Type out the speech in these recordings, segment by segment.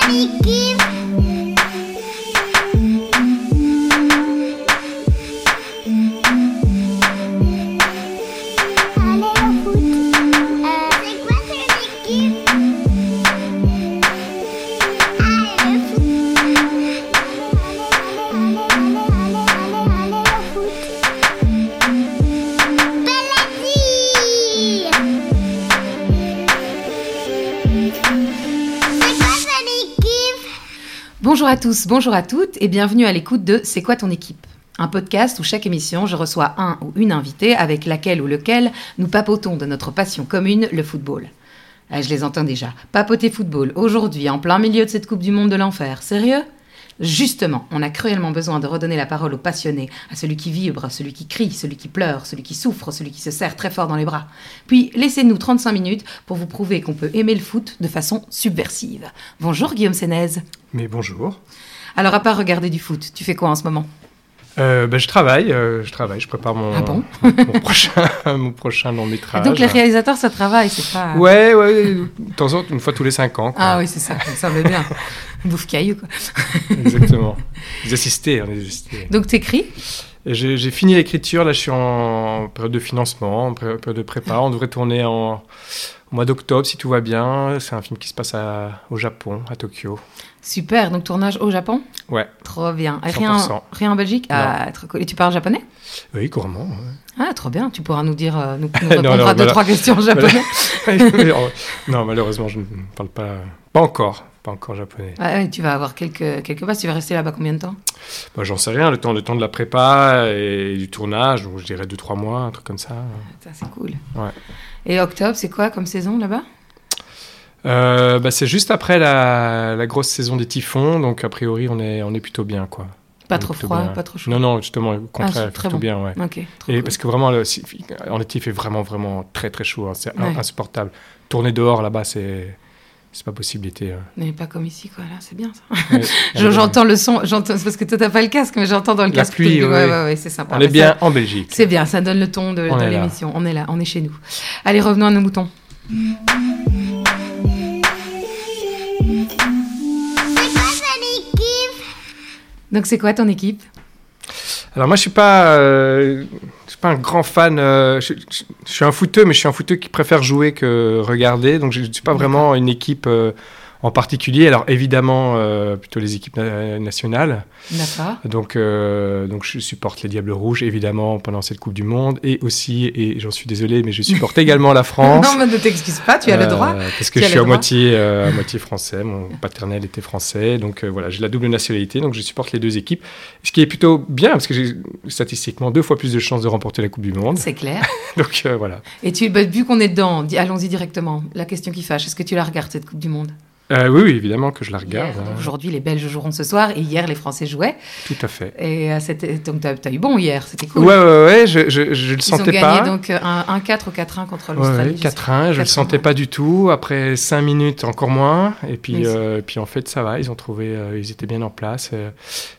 Bonjour à tous, bonjour à toutes et bienvenue à l'écoute de C'est quoi ton équipe? Un podcast où chaque émission, je reçois un ou une invitée avec laquelle ou lequel nous papotons de notre passion commune, le football. Ah, je les entends déjà. Papoter football, aujourd'hui, en plein milieu de cette Coupe du Monde de l'enfer. Sérieux? Justement, on a cruellement besoin de redonner la parole aux passionnés, à celui qui vibre, celui qui crie, celui qui pleure, celui qui souffre, celui qui se serre très fort dans les bras. Puis, laissez-nous 35 minutes pour vous prouver qu'on peut aimer le foot de façon subversive. Bonjour Guillaume Sénez. Mais bonjour. Alors, à part regarder du foot, tu fais quoi en ce moment? Euh, ben, je travaille, euh, je travaille, je prépare mon, Ah bon mon prochain, mon prochain long métrage. Donc les réalisateurs, ça travaille, c'est pas... Ouais, ouais, de temps en temps, une fois tous les cinq ans. quoi. Ah oui, c'est ça, ça me bien. Bouffe caillou, quoi. Exactement. Les assistés, on est assistés. Donc t'écris? J'ai fini l'écriture, là je suis en période de financement, en période de prépa. On devrait tourner en, au mois d'octobre si tout va bien. C'est un film qui se passe à- au Japon, à Tokyo. Super, donc tournage au Japon Ouais, Trop bien. Et Rien, 100%. rien en Belgique Ah, trop cool. Et tu parles japonais oui, couramment. ouais. Ah, trop bien. Tu pourras nous dire, euh, nous, nous répondre non, à deux, trois questions en japonais. non, malheureusement, je ne parle pas, pas encore, pas encore japonais. Ouais, tu vas avoir quelques, quelques bases. Tu vas rester là-bas combien de temps Bah, J'en sais rien, le temps, le temps de la prépa et du tournage, donc je dirais 2-3 mois, un truc comme ça. Ça, c'est cool. Ouais. Et octobre, c'est quoi comme saison là-bas Euh, bah, c'est juste après la, la grosse saison des typhons, donc a priori on est, on est plutôt bien. quoi. Pas On trop froid, bien. pas trop chaud Non, non, justement, au contraire, c'est très plutôt bon. bien. Ouais. Et cool. parce que vraiment, le, en été, il fait vraiment, vraiment très, très chaud. hein. C'est Ouais. insupportable. Tourner dehors là-bas, c'est, c'est pas possible l'été. hein. Mais pas comme ici, quoi. Là, c'est bien ça. Ouais. J'entends le son, j'entends, c'est parce que toi t'as pas le casque, mais j'entends dans le La casque. pluie, tout- ouais, ouais. c'est sympa. On est bien ça- en Belgique. C'est bien, ça donne le ton de, l'émission. On est là, on est chez nous. Allez, revenons à nos moutons. Donc c'est quoi ton équipe? Alors moi, je suis pas, euh, je suis pas un grand fan. euh, je, je- je suis un footeux, mais je suis un footeux qui préfère jouer que regarder. Donc je ne suis pas vraiment une équipe euh, en particulier. Alors évidemment, euh, plutôt les équipes na- nationales. D'accord. Donc, euh, donc je supporte les Diables Rouges évidemment pendant cette Coupe du Monde et aussi, et j'en suis désolé, mais je supporte également la France. Non, mais ne t'excuse pas, tu as le Euh, droit. Parce que Tu je suis à moitié, euh, à moitié français. Mon paternel était français. Donc voilà, j'ai la double nationalité. Donc je supporte les deux équipes. Ce qui est plutôt bien parce que j'ai statistiquement deux fois plus de chances de remporter la Coupe du Monde. C'est clair. Donc voilà. Et tu, bah, vu qu'on est dedans, allons-y directement. La question qui fâche, est-ce que tu la regardes cette Coupe du Monde? Euh, oui, oui, évidemment que je la regarde. Hein. Aujourd'hui, les Belges joueront ce soir et hier, les Français jouaient. Tout à fait. Et euh, donc, tu as, eu bon hier, c'était cool. Ouais, ouais, ouais. Je, je, je le Ils ont sentais gagné pas. donc euh, un, un 4 ou 4-1 contre l'Australie. ouais, je sais 4-1, je le 4-1, sentais pas du tout. Après 5 minutes, encore moins. Et puis, Oui. euh, puis en fait, ça va. Ils ont trouvé, ils étaient bien en place.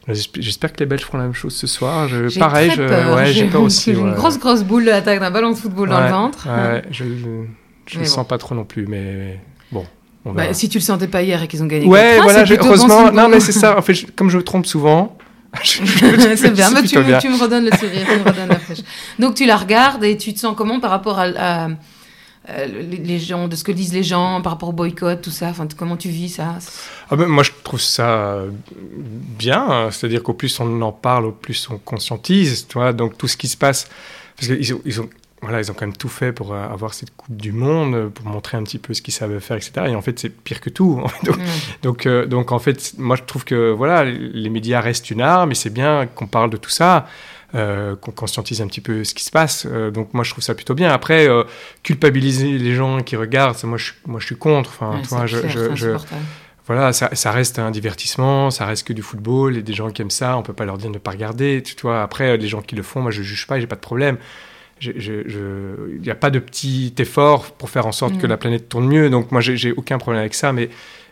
J'esp- J'espère que les Belges feront la même chose ce soir. Je, pareil, très peur. ouais, j'ai peur aussi. J'ai une grosse, grosse boule de l'attaque d'un ballon de football dans le ventre. Ouais, je, je le bon. sens pas trop non plus, mais bon, on Bah, si tu le sentais pas hier et qu'ils ont gagné ouais, 4-1, voilà, je- bon heureusement, non mais c'est ça. En fait, je- comme je me trompe souvent, c'est bien, mais tu, plutôt me- bien. tu me redonnes le sourire, tu me redonnes la fraîche. Donc tu la regardes et tu te sens comment par rapport à, à- à les gens, de ce que disent les gens, par rapport au boycott, tout ça. Enfin, comment tu vis ça? Ah ben, moi, je trouve ça euh, bien. hein. C'est-à-dire qu'au plus on en parle, au plus on conscientise. Tu vois, donc tout ce qui se passe, parce qu'ils ont, ils ont, voilà, ils ont quand même tout fait pour euh, avoir cette Coupe du Monde, pour montrer un petit peu ce qu'ils savent faire, etc. Et en fait, c'est pire que tout. donc, Mm. donc, euh, donc, en fait, moi, je trouve que voilà, les médias restent une arme, et c'est bien qu'on parle de tout ça. euh, qu'on conscientise un petit peu ce qui se passe. Euh, donc moi je trouve ça plutôt bien. Après euh, culpabiliser les gens qui regardent, ça, moi je suis moi je suis contre. Enfin, Ouais, tu c'est vois, je, clair, je- c'est je- insupportable. voilà, ça, ça reste un divertissement, ça reste que du football, et des gens qui aiment ça, on peut pas leur dire de ne pas regarder, tu vois. Après, les gens qui le font, moi je juge pas, j'ai pas de problème. Il n'y a pas de petit effort pour faire en sorte que Mhm. la planète tourne mieux, donc moi j'ai aucun problème avec ça, mais,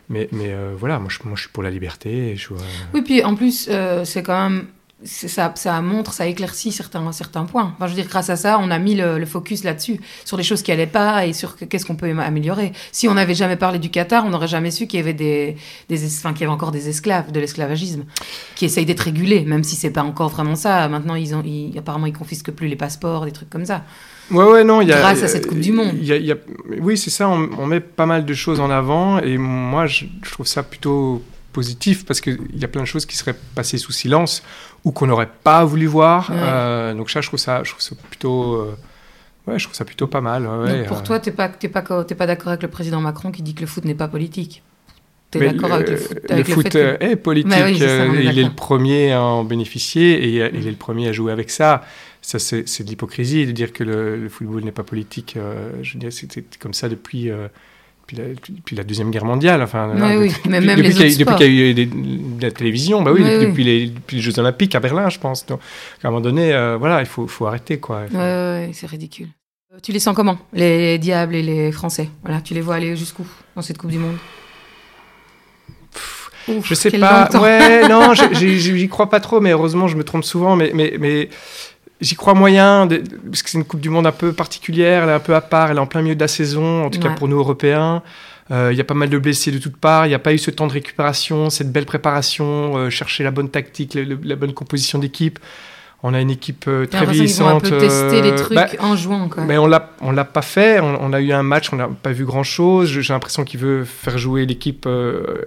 mais, mais euh, voilà, moi je, moi je suis pour la liberté. Je, euh, Oui, puis en plus, euh, c'est quand même ça, ça montre, ça éclaircit certains, certains points. Enfin, je veux dire, grâce à ça, on a mis le, focus là-dessus, sur les choses qui allaient pas et sur qu'est-ce qu'on peut améliorer. Si on n'avait jamais parlé du Qatar, on n'aurait jamais su qu'il y avait des, des enfin, qu'il y avait encore des esclaves, de l'esclavagisme, qui essayent d'être régulés, même si c'est pas encore vraiment ça. Maintenant, ils ont, apparemment, ils confisquent plus les passeports, des trucs comme ça. Ouais, ouais, non, y a, grâce à cette Coupe du Monde. Y oui, c'est ça, on, on, met pas mal de choses en avant et moi, je, je trouve ça plutôt positif parce qu'il y a plein de choses qui seraient passées sous silence ou qu'on n'aurait pas voulu voir. Euh, donc ça, je trouve ça, je trouve ça plutôt, euh, ouais, je trouve ça plutôt pas mal. Ouais, pour euh. toi, t'es pas, t'es pas, t'es pas d'accord avec le président Macron qui dit que le foot n'est pas politique? T'es d'accord avec le foot Le foot est politique. il est le premier à en bénéficier et il est le premier à jouer avec ça. Ça, c'est de l'hypocrisie de dire que le, football n'est pas politique. je veux dire, c'était comme ça depuis depuis la, Deuxième Guerre mondiale. Enfin, oui, depuis, même depuis, qu'il y, a eu des, la télévision, bah oui, depuis, Les, les, Jeux Olympiques à Berlin, je pense. Donc, à un moment donné, euh, voilà, il faut, faut arrêter. Quoi. Ouais, c'est ridicule. Euh, tu les sens comment, les Diables et les Français? Voilà, Tu les vois aller jusqu'où dans cette Coupe du Monde? Ouf, Je sais pas. Ouais, non, j'y crois pas trop, mais heureusement, je me trompe souvent. Mais, mais, mais J'y crois moyen, parce que c'est une Coupe du Monde un peu particulière, elle est un peu à part, elle est en plein milieu de la saison, en tout cas pour nous Européens. Euh, il y a pas mal de blessés de toutes parts, il n'y a pas eu ce temps de récupération, cette belle préparation, euh, chercher la bonne tactique, la, bonne composition d'équipe. On a une équipe euh, très vieillissante. On a un peu testé les trucs bah, en jouant. Quoi. Mais on l'a, on l'a pas fait. On, a eu un match, on n'a pas vu grand chose. J'ai l'impression qu'il veut faire jouer l'équipe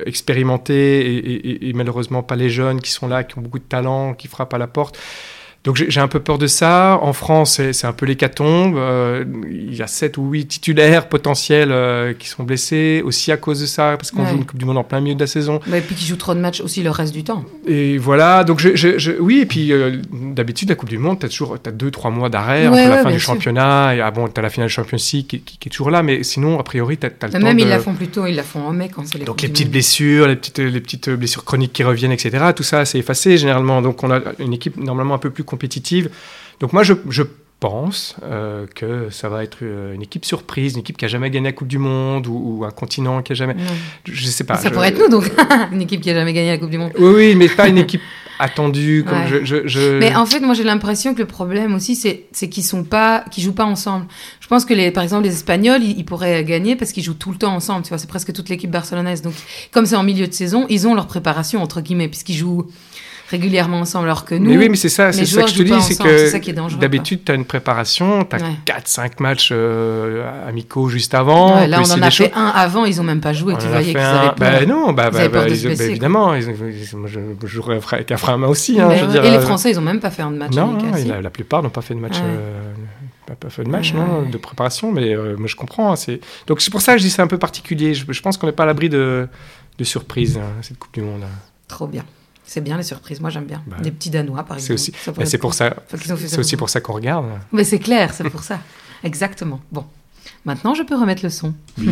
expérimentée et, et, et, malheureusement pas les jeunes qui sont là, qui ont beaucoup de talent, qui frappent à la porte. Donc j'ai un peu peur de ça. En France, c'est un peu l'hécatombe. Euh, il y a 7 ou 8 titulaires potentiels euh, qui sont blessés, aussi à cause de ça, parce qu'on joue une Coupe du Monde en plein milieu de la saison. et puis qui jouent trop de matchs aussi le reste du temps. Et voilà, donc je, je, oui, et puis euh, d'habitude, la Coupe du Monde, tu as toujours 2-3 mois d'arrêt entre la fin du championnat, et ah bon, tu as la finale Champions League qui, qui, est toujours là, mais sinon, a priori, tu as, le temps. Même ils la font plutôt, ils la font en mai quand c'est les Donc les petites blessures, les petites, les petites blessures chroniques qui reviennent, etc., tout ça, c'est effacé généralement. Donc on a une équipe normalement un peu plus compétitive. Donc moi, je, je pense euh, que ça va être euh, une équipe surprise, une équipe qui a jamais gagné la Coupe du Monde ou, un continent qui a jamais. Je Je sais pas. Ça pourrait être nous donc, une équipe qui a jamais gagné la Coupe du Monde. Oui, oui, mais pas une équipe attendue. Comme je, je, Mais en fait, moi j'ai l'impression que le problème aussi, c'est, c'est qu'ils sont pas, qu'ils jouent pas ensemble. Je pense que les, par exemple, les Espagnols, ils, ils pourraient gagner parce qu'ils jouent tout le temps ensemble. Tu vois, c'est presque toute l'équipe barcelonaise. Donc, comme c'est en milieu de saison, ils ont leur préparation entre guillemets puisqu'ils jouent régulièrement ensemble, alors que nous. Mais oui, mais c'est ça, c'est ça que je te dis, c'est que d'habitude, tu as une préparation, tu as 4-5 matchs euh, amicaux juste avant. là, on en a fait un avant, ils n'ont même pas joué, tu voyais qu'ils avaient peur. Bah, non, bah, bah, bah, évidemment, ils, je, jouerais avec un frein à main aussi. Hein, je veux dire, et les euh, Français, ils n'ont même pas fait un match. Non, la, la, plupart n'ont pas fait de match. Euh, pas, fait de match, non, de préparation, mais moi je comprends. Hein, c'est donc c'est pour ça que je dis c'est un peu particulier. Je, pense qu'on n'est pas à l'abri de, de surprises hein, cette Coupe du Monde. Trop bien. C'est bien les surprises, moi j'aime bien. Bah, des petits Danois par exemple. C'est aussi, bah, c'est pour ça, c'est aussi pour ça qu'on regarde. Mais c'est clair, c'est pour ça. Exactement. Bon, maintenant je peux remettre le son.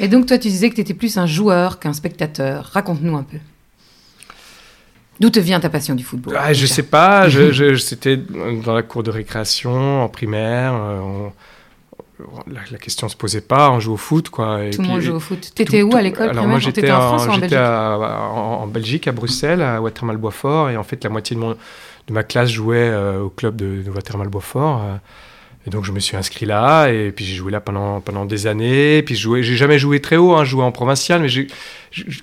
Et donc toi tu disais que tu étais plus un joueur qu'un spectateur. Raconte-nous un peu. D'où te vient ta passion du football ah, Je sais pas, je, c'était dans la cour de récréation, en primaire. Euh, la, la, question se posait pas, on joue au foot quoi. tout le monde joue au foot. T'étais où à l'école Alors moi j'étais en, en Belgique en, Belgique, à Bruxelles, à Watermal Boisfort, et en fait la moitié de, mon, de ma classe jouait euh, au club de, de Watermal Boisfort. Euh, et donc je me suis inscrit là, et puis j'ai joué là pendant, pendant des années. Puis j'ai jamais joué très haut, hein, je jouais en provincial, mais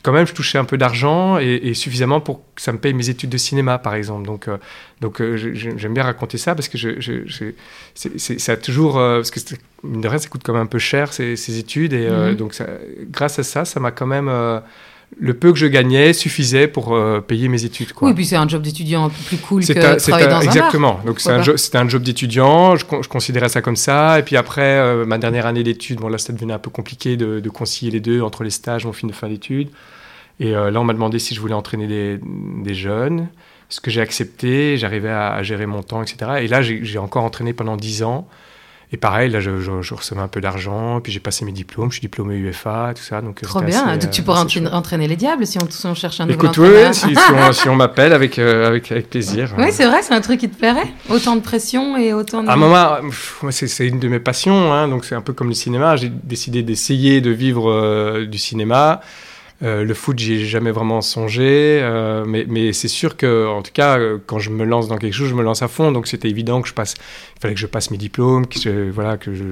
quand même je touchais un peu d'argent et, suffisamment pour que ça me paye mes études de cinéma, par exemple. Donc, euh, donc euh, j'aime bien raconter ça parce que je, ça a toujours, euh, parce que mine de rien, ça coûte quand même un peu cher ces, études, et mm-hmm. donc ça, grâce à ça, ça m'a quand même le peu que je gagnais suffisait pour euh, payer mes études. Quoi. Oui, puis c'est un job d'étudiant un plus cool que travailler dans un Exactement. Donc c'est un, un, job d'étudiant, je, considérais ça comme ça. Et puis après, euh, ma dernière année d'études, bon là, ça devenait un peu compliqué de, concilier les deux entre les stages, mon fin de fin d'études. Et euh, là, on m'a demandé si je voulais entraîner des, des jeunes, ce que j'ai accepté. J'arrivais à, à, gérer mon temps, etc. Et là, j'ai encore entraîné pendant dix ans. Et pareil, là, je, je, je recevais un peu d'argent, puis j'ai passé mes diplômes, je suis diplômé UFA, tout ça. Donc, Trop c'était bien. assez, donc tu euh, pourras entraîner, les diables si on, si on cherche un nouvel Écoute, oui, si, si on, si on m'appelle avec, euh, avec, avec plaisir. Oui, c'est vrai, c'est un truc qui te plairait Autant de pression et autant de... À un moment, c'est c'est une de mes passions, hein, donc c'est un peu comme le cinéma. J'ai décidé d'essayer de vivre euh, du cinéma. Euh, le foot, j'y ai jamais vraiment songé, euh, mais, mais c'est sûr que, en tout cas, euh, quand je me lance dans quelque chose, je me lance à fond. Donc c'était évident que je passe, il fallait que je passe mes diplômes, que je, voilà, que je,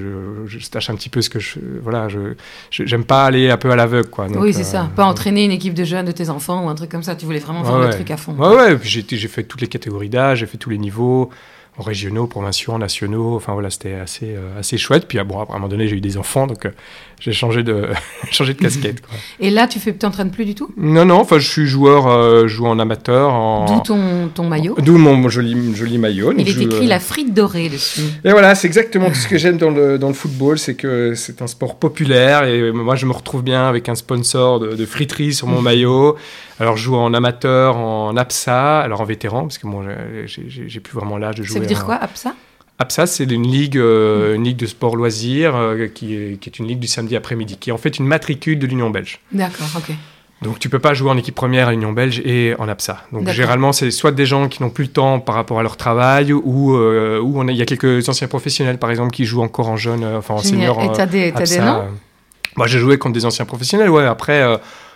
je, je tâche un petit peu ce que je, voilà, je, j'aime pas aller un peu à l'aveugle, quoi. Donc, oui, c'est euh, ça. Pas entraîner une équipe de jeunes de tes enfants ou un truc comme ça. Tu voulais vraiment faire Ouais, le ouais. truc à fond. Ouais, ouais, puis j'ai fait toutes les catégories d'âge, j'ai fait tous les niveaux, régionaux, provinciaux, nationaux, enfin voilà, c'était assez, euh, assez chouette. Puis ah, bon, à un moment donné, j'ai eu des enfants, donc euh, j'ai changé de, changé de casquette. Quoi. Et là, tu fais, t'entraînes plus du tout? Non, non, enfin, je suis joueur, euh, je joue en amateur. En... D'où ton, ton maillot? D'où mon, joli, joli maillot. Il est je- écrit la frite dorée dessus. Et voilà, c'est exactement ce que j'aime dans le, dans le football, c'est que c'est un sport populaire et moi je me retrouve bien avec un sponsor de, de friterie sur mon maillot. Alors je joue en amateur, en APSA, alors en vétéran, parce que moi j'ai- j'ai j'ai plus vraiment l'âge de jouer. Ça veut dire en- quoi, APSA APSA, c'est une ligue, euh, une ligue de sport loisirs euh, qui, est, qui est une ligue du samedi après-midi, qui est en fait une matricule de l'Union belge. D'accord, ok. Donc tu peux pas jouer en équipe première à l'Union belge et en APSA. Donc généralement c'est soit des gens qui n'ont plus le temps par rapport à leur travail ou euh, ou on a- il y a quelques anciens professionnels par exemple qui jouent encore en jeune, enfin en Génial. senior. Et t'as des, noms? Moi j'ai joué contre des anciens professionnels, ouais. Après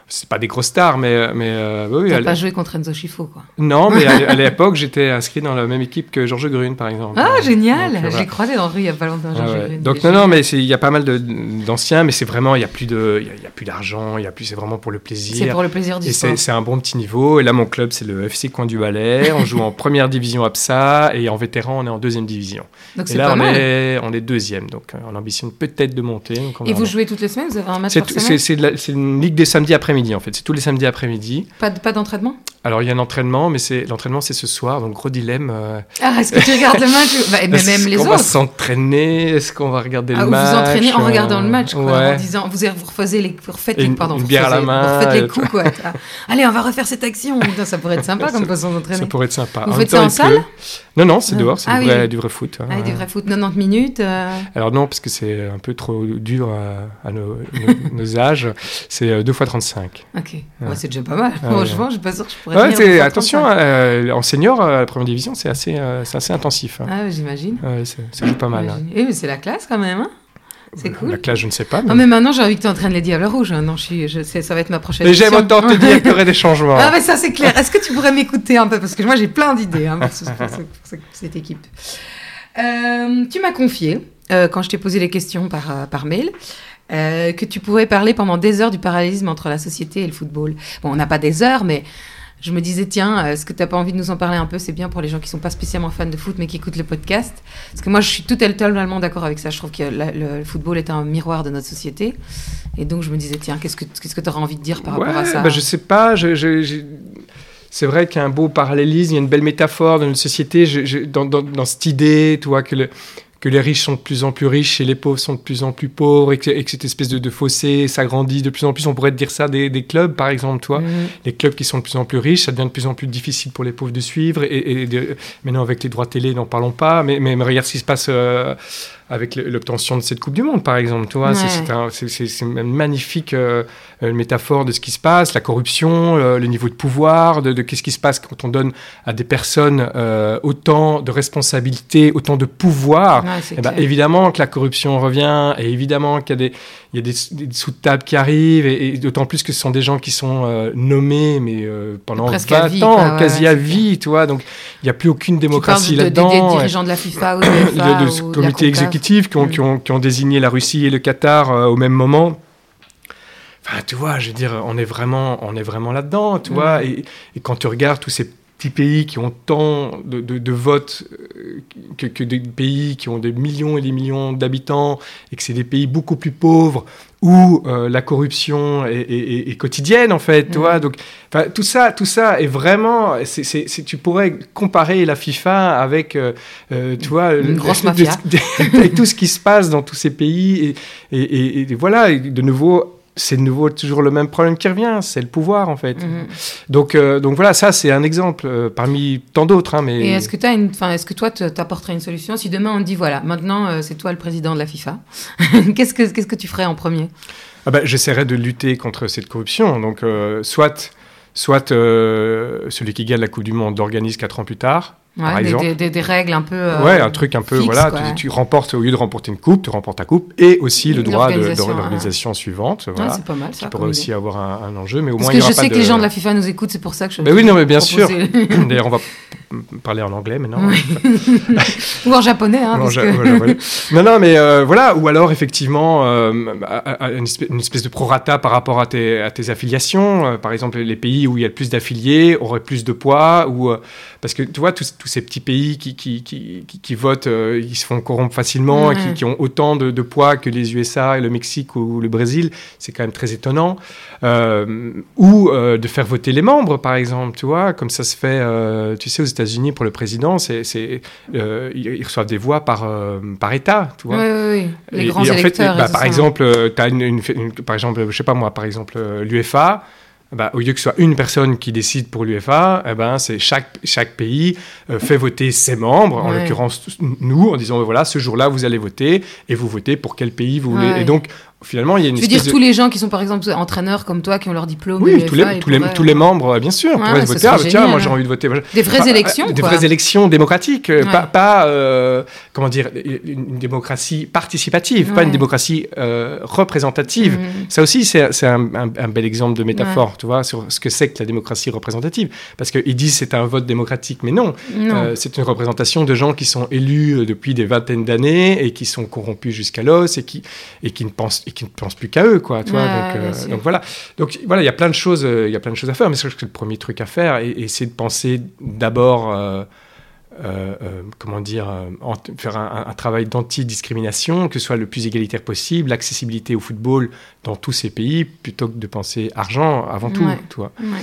c'est pas des grosses stars, mais mais euh, oui. T'as pas joué contre Enzo Schifo, quoi. Non, mais à, à l'époque j'étais inscrit dans la même équipe que Georges Grune par exemple. Ah, Euh, génial donc, euh, voilà. J'ai croisé dans la rue il y a pas longtemps. Ah Georges ouais. Grune. Donc non, non, mais c'est- il y a pas mal d'anciens, mais c'est vraiment, il y a plus il y a, y a d'argent, c'est vraiment pour le C'est plaisir. pour le plaisir du Et c'est c'est un bon petit niveau. Et là, mon club, c'est le FC Coin du Valais. On joue en première division APSA et en vétéran, on est en deuxième division. Donc Et c'est là, pas on mal. est, on est deuxième. Donc, euh, on ambitionne peut-être de monter. donc Et vous jouez toutes les semaines Vous avez un match C'est c'est- c'est c'est une ligue des samedis après-midi, en fait. C'est tous les samedis après-midi. Pas, de- pas d'entraînement? Alors, il y a un entraînement, mais c'est l'entraînement, c'est ce soir. Donc, gros dilemme. euh, Ah, est-ce que tu regardes le match bah, Mais est-ce même les qu'on va autres s'entraîner? Est-ce qu'on va regarder Ah, le match vous entraînez en euh, regardant le match, quoi, ouais. en disant, vous, vous refaites les, vous refaites Et les, une- pardon, une vous bière à la refaites- main, vous refaites les et coups, quoi. Allez, on va refaire cette action. Ça pourrait être sympa comme façon Ça d'entraîner. pourrait être sympa. Vous En faites même ça temps, en salle? Non, non, c'est dehors, c'est Ah du, oui, vrai, oui. du vrai foot. hein. Ah, du vrai foot, 90 minutes. euh, Alors non, parce que c'est un peu trop dur à, à nos, nos- nos âges. C'est euh, 2 fois 35. Ok, Ouais. Ouais, c'est déjà pas mal. Ouais, Franchement, je suis pas sûr que je pourrais tenir attention, 35. euh, en senior, euh, la première division, c'est assez, euh, assez intensif. hein. Ah, j'imagine. Ça joue pas mal. hein. Eh, mais c'est la classe quand même. Hein c'est cool. La classe, je ne sais pas. Mais, Ah, mais maintenant, j'ai envie que tu entraînes les Diables Rouges. hein. Non, je suis, je sais, ça va être ma prochaine mais j'aime autant te dire qu'il y aurait des changements. Ah, mais ça, c'est clair. Est-ce que tu pourrais m'écouter un peu? Parce que moi, j'ai plein d'idées hein, pour, ce- pour ce- pour ce- cette équipe. Euh, tu m'as confié, euh, quand je t'ai posé les questions par, par mail, euh, que tu pourrais parler pendant des heures du parallélisme entre la société et le football. Bon, on n'a pas des heures, mais je me disais, tiens, euh, est-ce que tu n'as pas envie de nous en parler un peu? C'est bien pour les gens qui sont pas spécialement fans de foot, mais qui écoutent le podcast. Parce que moi, je suis tout à totalement d'accord avec ça. Je trouve que la- le, football est un miroir de notre société. Et donc, je me disais, tiens, qu'est-ce que tu auras envie de dire par rapport à ça? bah, je sais pas. je- je- je- C'est vrai qu'il y a un beau parallélisme, il y a une belle métaphore dans notre société, dans- dans cette idée, tu vois, que, le- que les riches sont de plus en plus riches et les pauvres sont de plus en plus pauvres, et que, et que cette espèce de, de fossé s'agrandit de plus en plus. On pourrait dire ça des, des clubs, par exemple, toi. Mhm. Les clubs qui sont de plus en plus riches, ça devient de plus en plus difficile pour les pauvres de suivre. Et, et de- maintenant, avec les droits télé, n'en parlons pas. Mais, mais, mais regarde ce qui se passe euh, avec l'obtention de cette Coupe du Monde, par exemple. Tu vois, c'est- Ouais. c'est un- une magnifique euh, euh, métaphore de ce qui se passe, la corruption, euh, le niveau de pouvoir, de, de qu'est-ce qui se passe quand on donne à des personnes euh, autant de responsabilités, autant de pouvoir. Ouais, Eh ben, évidemment que la corruption revient, et évidemment qu'il y a des, il y a des, des sous de table qui arrivent, et, et d'autant plus que ce sont des gens qui sont euh, nommés, mais euh, pendant Presque à 20 vie, ans, quoi, ouais, quasi à vie, tu vois. Donc, il n'y a plus aucune démocratie de- de- là-dedans. des dirigeants de la FIFA ou de de, de ce ou la comité exécutif qui ont, Mm. qui, ont, qui ont désigné la Russie et le Qatar euh, au même moment. Enfin, tu vois, je veux dire, on est vraiment, on est vraiment là-dedans, tu Mm. vois. Et, et quand tu regardes tous ces petits pays qui ont tant de, de, de votes euh, que, que des pays qui ont des millions et des millions d'habitants et que c'est des pays beaucoup plus pauvres où euh, la corruption est, est- est- est quotidienne en fait, tu Mm. vois. Donc, enfin, tout ça, tout ça est vraiment. tu pourrais comparer la FIFA avec, euh, tu vois, Une grosse mafia. de- avec tout ce qui se passe dans tous ces pays et, et, et- et voilà. de nouveau, c'est de nouveau toujours le même problème qui revient, c'est le pouvoir en fait. Mhm. Donc, euh, donc voilà, ça c'est un exemple euh, parmi tant d'autres. hein, mais Et est-ce que, t'as une, enfin, est-ce que toi, tu t'apporterais une solution Si demain on te dit, voilà, maintenant euh, c'est toi le président de la FIFA, qu'est-ce, que, qu'est-ce que tu ferais en premier? Ah ben, j'essaierai de lutter contre cette corruption. Donc soit, soit celui qui gagne la Coupe du Monde organise quatre ans plus tard. Ouais, des, exemple. des, des- des règles un peu. euh, ouais, un truc un peu, fixe, voilà, tu, tu remportes, au lieu de remporter une coupe, tu remportes ta coupe, et aussi le droit de, de L'organisation, suivante, Ouais, voilà, c'est pas mal qui ça. pourrait comme aussi idée. avoir un, un enjeu, mais au Parce moins que il y je aura pas sais que de- les gens de la FIFA nous écoutent, c'est pour ça que je. Ben oui, non, mais bien sûr. D'ailleurs, on va parler en anglais maintenant. Oui. Ou en japonais, hein, Non, parce ja- que- ouais, japonais. non, non, mais euh, voilà, ou alors effectivement euh, une, espèce, de prorata par rapport à tes, à tes affiliations. Euh, par exemple, les pays où il y a le plus d'affiliés auraient plus de poids, ou parce que tu vois tous, tous ces petits pays qui, qui, qui, votent, ils se font corrompre facilement, et qui, ont autant de, de poids que les USA et le Mexique ou le Brésil, c'est quand même très étonnant. Ou de faire voter les membres, par exemple, tu vois, comme ça se fait, tu sais, aux États-Unis pour le président, c'est, euh, ils, reçoivent des voix par, euh, par État, tu Oui, vois. oui, oui. Les Et- grands et en fait, électeurs. bah, par ça. exemple, euh, t'as une, une- une- par exemple, je sais pas moi, par exemple, euh, l'UFA. Bah, au lieu que ce soit une personne qui décide pour l'UFA, eh ben, c'est chaque, chaque pays euh, fait voter ses membres, en Ouais. l'occurrence nous, en disant voilà, ce jour-là, vous allez voter et vous votez pour quel pays vous voulez. Ouais. Et donc, finalement, il y a une Tu veux dire de- tous les gens qui sont par exemple entraîneurs comme toi, qui ont leur diplôme oui, tous les, tous, les, tous les membres, euh, bien sûr, Ouais, pourraient voter. Ah, bah, tiens, moi j'ai envie de voter. Des vraies Enfin, élections, euh, Des quoi. vraies élections démocratiques, euh, Ouais. pas, pas euh, comment dire, une démocratie participative, pas une démocratie euh, représentative. Mhm. Ça aussi, c'est c'est un, un- un bel exemple de métaphore, tu vois, sur ce que c'est que la démocratie représentative. Parce qu'ils disent c'est un vote démocratique, mais non, Non. Euh, c'est une représentation de gens qui sont élus euh, depuis des vingtaines d'années et qui sont corrompus jusqu'à l'os et qui, et, qui ne pensent, et qui ne pensent plus qu'à eux, quoi, tu vois. Donc, euh, donc voilà. Donc voilà, il y a plein de choses, il y a plein de choses à faire, mais c'est que le premier truc à faire, et, et c'est de penser d'abord. euh, comment dire, euh, en- faire un, travail d'anti-discrimination, que ce soit le plus égalitaire possible, l'accessibilité au football dans tous ces pays, plutôt que de penser argent avant tout, Ouais. Ouais.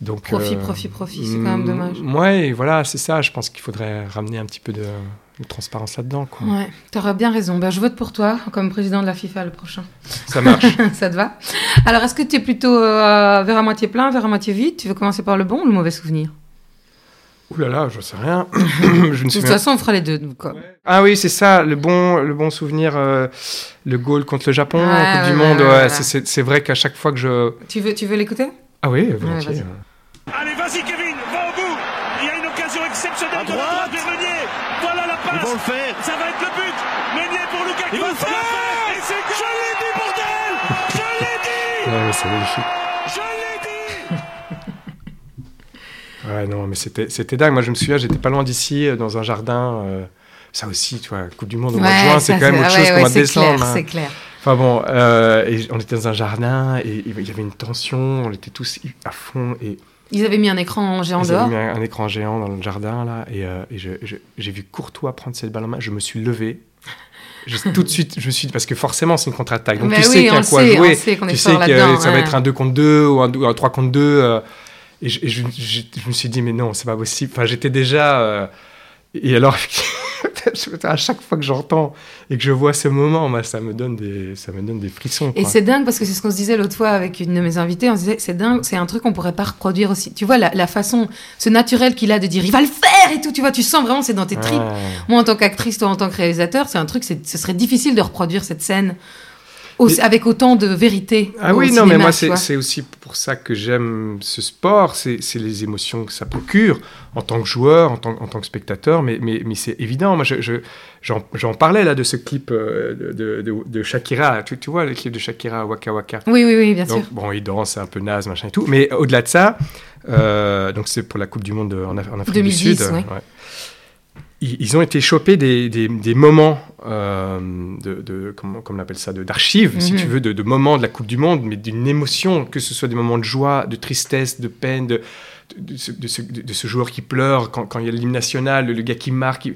Donc, Profit, profit, profit, c'est quand même mm, dommage. Ouais, voilà, c'est ça. Je pense qu'il faudrait ramener un petit peu de, de transparence là-dedans. quoi. Ouais, t'auras bien raison. Ben, je vote pour toi comme président de la FIFA le prochain. Ça marche. Ça te va? Alors, est-ce que tu es plutôt euh, vers à moitié plein, vers à moitié vide? Tu veux commencer par le bon ou le mauvais souvenir? Ouh là là, je sais rien. je ne De toute façon, on fera les deux. quoi. Ah oui, c'est ça, le bon, le bon souvenir, euh, le goal contre le Japon en Ouais, Coupe du ouais, Monde. ouais, ouais, ouais. c'est- vrai qu'à chaque fois que je. Tu veux, tu veux l'écouter? Ah oui, volontiers. vas-y. Allez, vas-y Kevin, va au bout Il y a une occasion exceptionnelle À de la droite. vers Meunier Voilà la Ils passe vont le faire. Ça va être le but Meunier pour Lukaku Il va le faire. la Et c'est Je l'ai dit, bordel Je l'ai dit ouais, c'est magnifique. Ouais, non, mais c'était dingue. Moi, je me souviens, j'étais pas loin d'ici, euh, dans un jardin. euh, ça aussi, tu vois, Coupe du Monde au mois de juin, c'est quand même autre chose ouais, qu'au ouais, mois de c'est décembre. clair, hein. c'est clair. Enfin bon, euh, et on était dans un jardin et il y avait une tension, on était tous à fond et Ils avaient mis un écran géant ils avaient mis un, un écran géant dans le jardin là et, euh, j'ai vu Courtois prendre cette balle en main, je me suis levé. Je- tout de suite, je me suis dit, parce que forcément c'est une contre-attaque, donc Mais tu oui, sais qu'il y a quoi sait, jouer, sait qu'on est tu sais que ça va ouais. être un 2 contre 2 ou un, dou- un 3 contre 2. euh, et je, et je- je- je me suis dit, mais non, c'est pas possible. Enfin, j'étais déjà. euh, et alors, à chaque fois que j'entends et que je vois ce moment, ça me donne des, ça me donne des frissons. Et c'est dingue parce que c'est ce qu'on se disait l'autre fois avec une de mes invitées. On se disait, c'est dingue, c'est un truc qu'on pourrait pas reproduire aussi. Tu vois, la, la façon, ce naturel qu'il a de dire, il va le faire et tout, tu vois, tu sens vraiment, c'est dans tes tripes. Ouais. Moi, en tant qu'actrice, toi, en tant que réalisateur, c'est un truc, c'est- ce serait difficile de reproduire cette scène avec autant de vérité. Ah oui, non, cinéma, mais moi, c'est aussi pour ça que j'aime ce sport, c'est les émotions que ça procure en tant que joueur, en tant, en tant que spectateur, mais, mais, mais c'est évident. Moi, j'en je, j'en- j'en parlais là de ce clip euh, de, de, de- de Shakira, tu, tu vois, le clip de Shakira, Waka Waka? Oui, oui, oui, bien sûr. Donc, bon, il danse, c'est un peu naze, machin et tout, mais au-delà de ça, euh, donc c'est pour la Coupe du Monde en, Af- en Afrique 2010, du Sud. oui. ouais. Ils, ont été chopés des, des, des moments euh, de, de comment, comment on appelle ça, de- d'archives, si Mhm. tu veux, de, de moments de la Coupe du Monde, mais d'une émotion, que ce soit des moments de joie, de tristesse, de peine, de, de, ce, joueur qui pleure quand, quand il y a l'hymne national, le, le gars qui marque. il-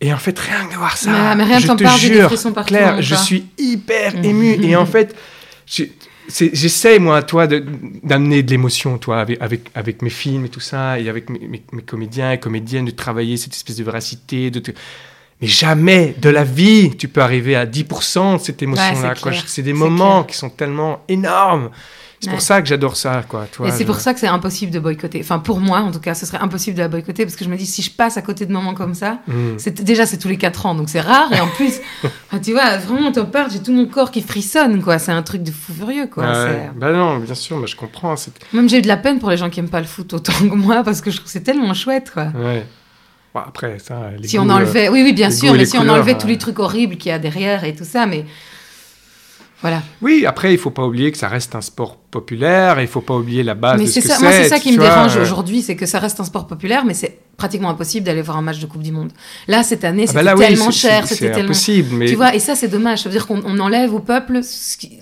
Et en fait, rien que de voir ça, Mais- mais rien je te jure, Claire, hein, je suis hyper Mhm. ému. Et en fait, j'essaie, moi, toi, de- d'amener de l'émotion, toi, avec, avec, avec mes films et tout ça, et avec mes, mes- mes comédiens et comédiennes, de travailler cette espèce de véracité. De Mais jamais de la vie, tu peux arriver à 10% de cette émotion-là. c'est quoi. clair, C'est des moments clair. qui sont tellement énormes. C'est Ouais. pour ça que j'adore ça, quoi. Et c'est je- pour ça que c'est impossible de boycotter. Enfin, pour moi, en tout cas, ce serait impossible de la boycotter parce que je me dis, si je passe à côté de moments comme ça, Mm. c'est déjà c'est tous les 4 ans, donc c'est rare. Et en plus, enfin, tu vois, vraiment, t'en parles, j'ai tout mon corps qui frissonne, quoi. C'est un truc de fou furieux, quoi. Ouais. Bah non, bien sûr, mais je comprends. c'est- Même j'ai eu de la peine pour les gens qui aiment pas le foot autant que moi parce que je trouve que c'est tellement chouette, quoi. Ouais. Bon, après, ça, les Si goûts, on euh, enlevait, oui, oui, bien sûr, mais si on enlevait euh. tous les trucs horribles qu'il y a derrière et tout ça, mais voilà. Oui, après, il faut pas oublier que ça reste un sport populaire. et Il faut pas oublier la base mais de c'est ce ça, moi, c'est ça qui me vois, dérange euh, aujourd'hui, c'est que ça reste un sport populaire, mais c'est pratiquement impossible d'aller voir un match de Coupe du Monde. Là, cette année, ah bah oui, tellement c'est- cher, c'est- c'était tellement. impossible, mais Tu vois, et ça, c'est dommage. Ça veut dire qu'on on enlève au peuple ce qui.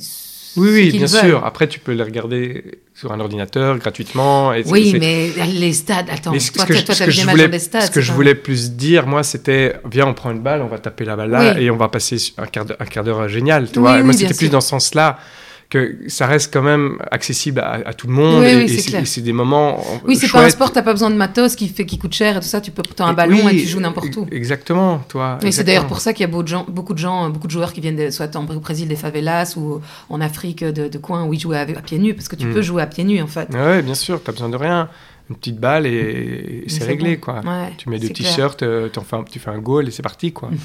Oui, oui, bien veulent. sûr. Après, tu peux les regarder sur un ordinateur gratuitement. Et Oui, mais les stades, attends, Mais ce toi, toi, je- toi, je voulais, des stades. ce que je voulais plus dire, moi, c'était viens, on prend une balle, on va taper la balle là Oui. et on va passer un quart d'heure, génial. Tu Oui, vois. oui, moi, c'était plus sûr. dans ce sens-là que ça reste quand même accessible à, à tout le monde. Oui, et, oui, et c'est des moments. Oui, c'est pas un sport, t'as pas besoin de matos qui, fait, qui coûte cher et tout ça, tu peux pourtant un ballon Oui, et tu joues n'importe où. Exactement, toi. Et c'est d'ailleurs pour ça qu'il y a beaucoup de gens, beaucoup de gens, beaucoup de joueurs qui viennent de, soit en Brésil des favelas ou en Afrique de, de coins où ils jouent à, à pieds nus, parce que tu Mm. peux jouer à pieds nus en fait. Ouais, bien sûr, t'as besoin de rien. Une petite balle et, et Mais c'est réglé, bon. quoi. Ouais, Tu mets deux t-shirts, euh, tu fais un goal et c'est parti, quoi.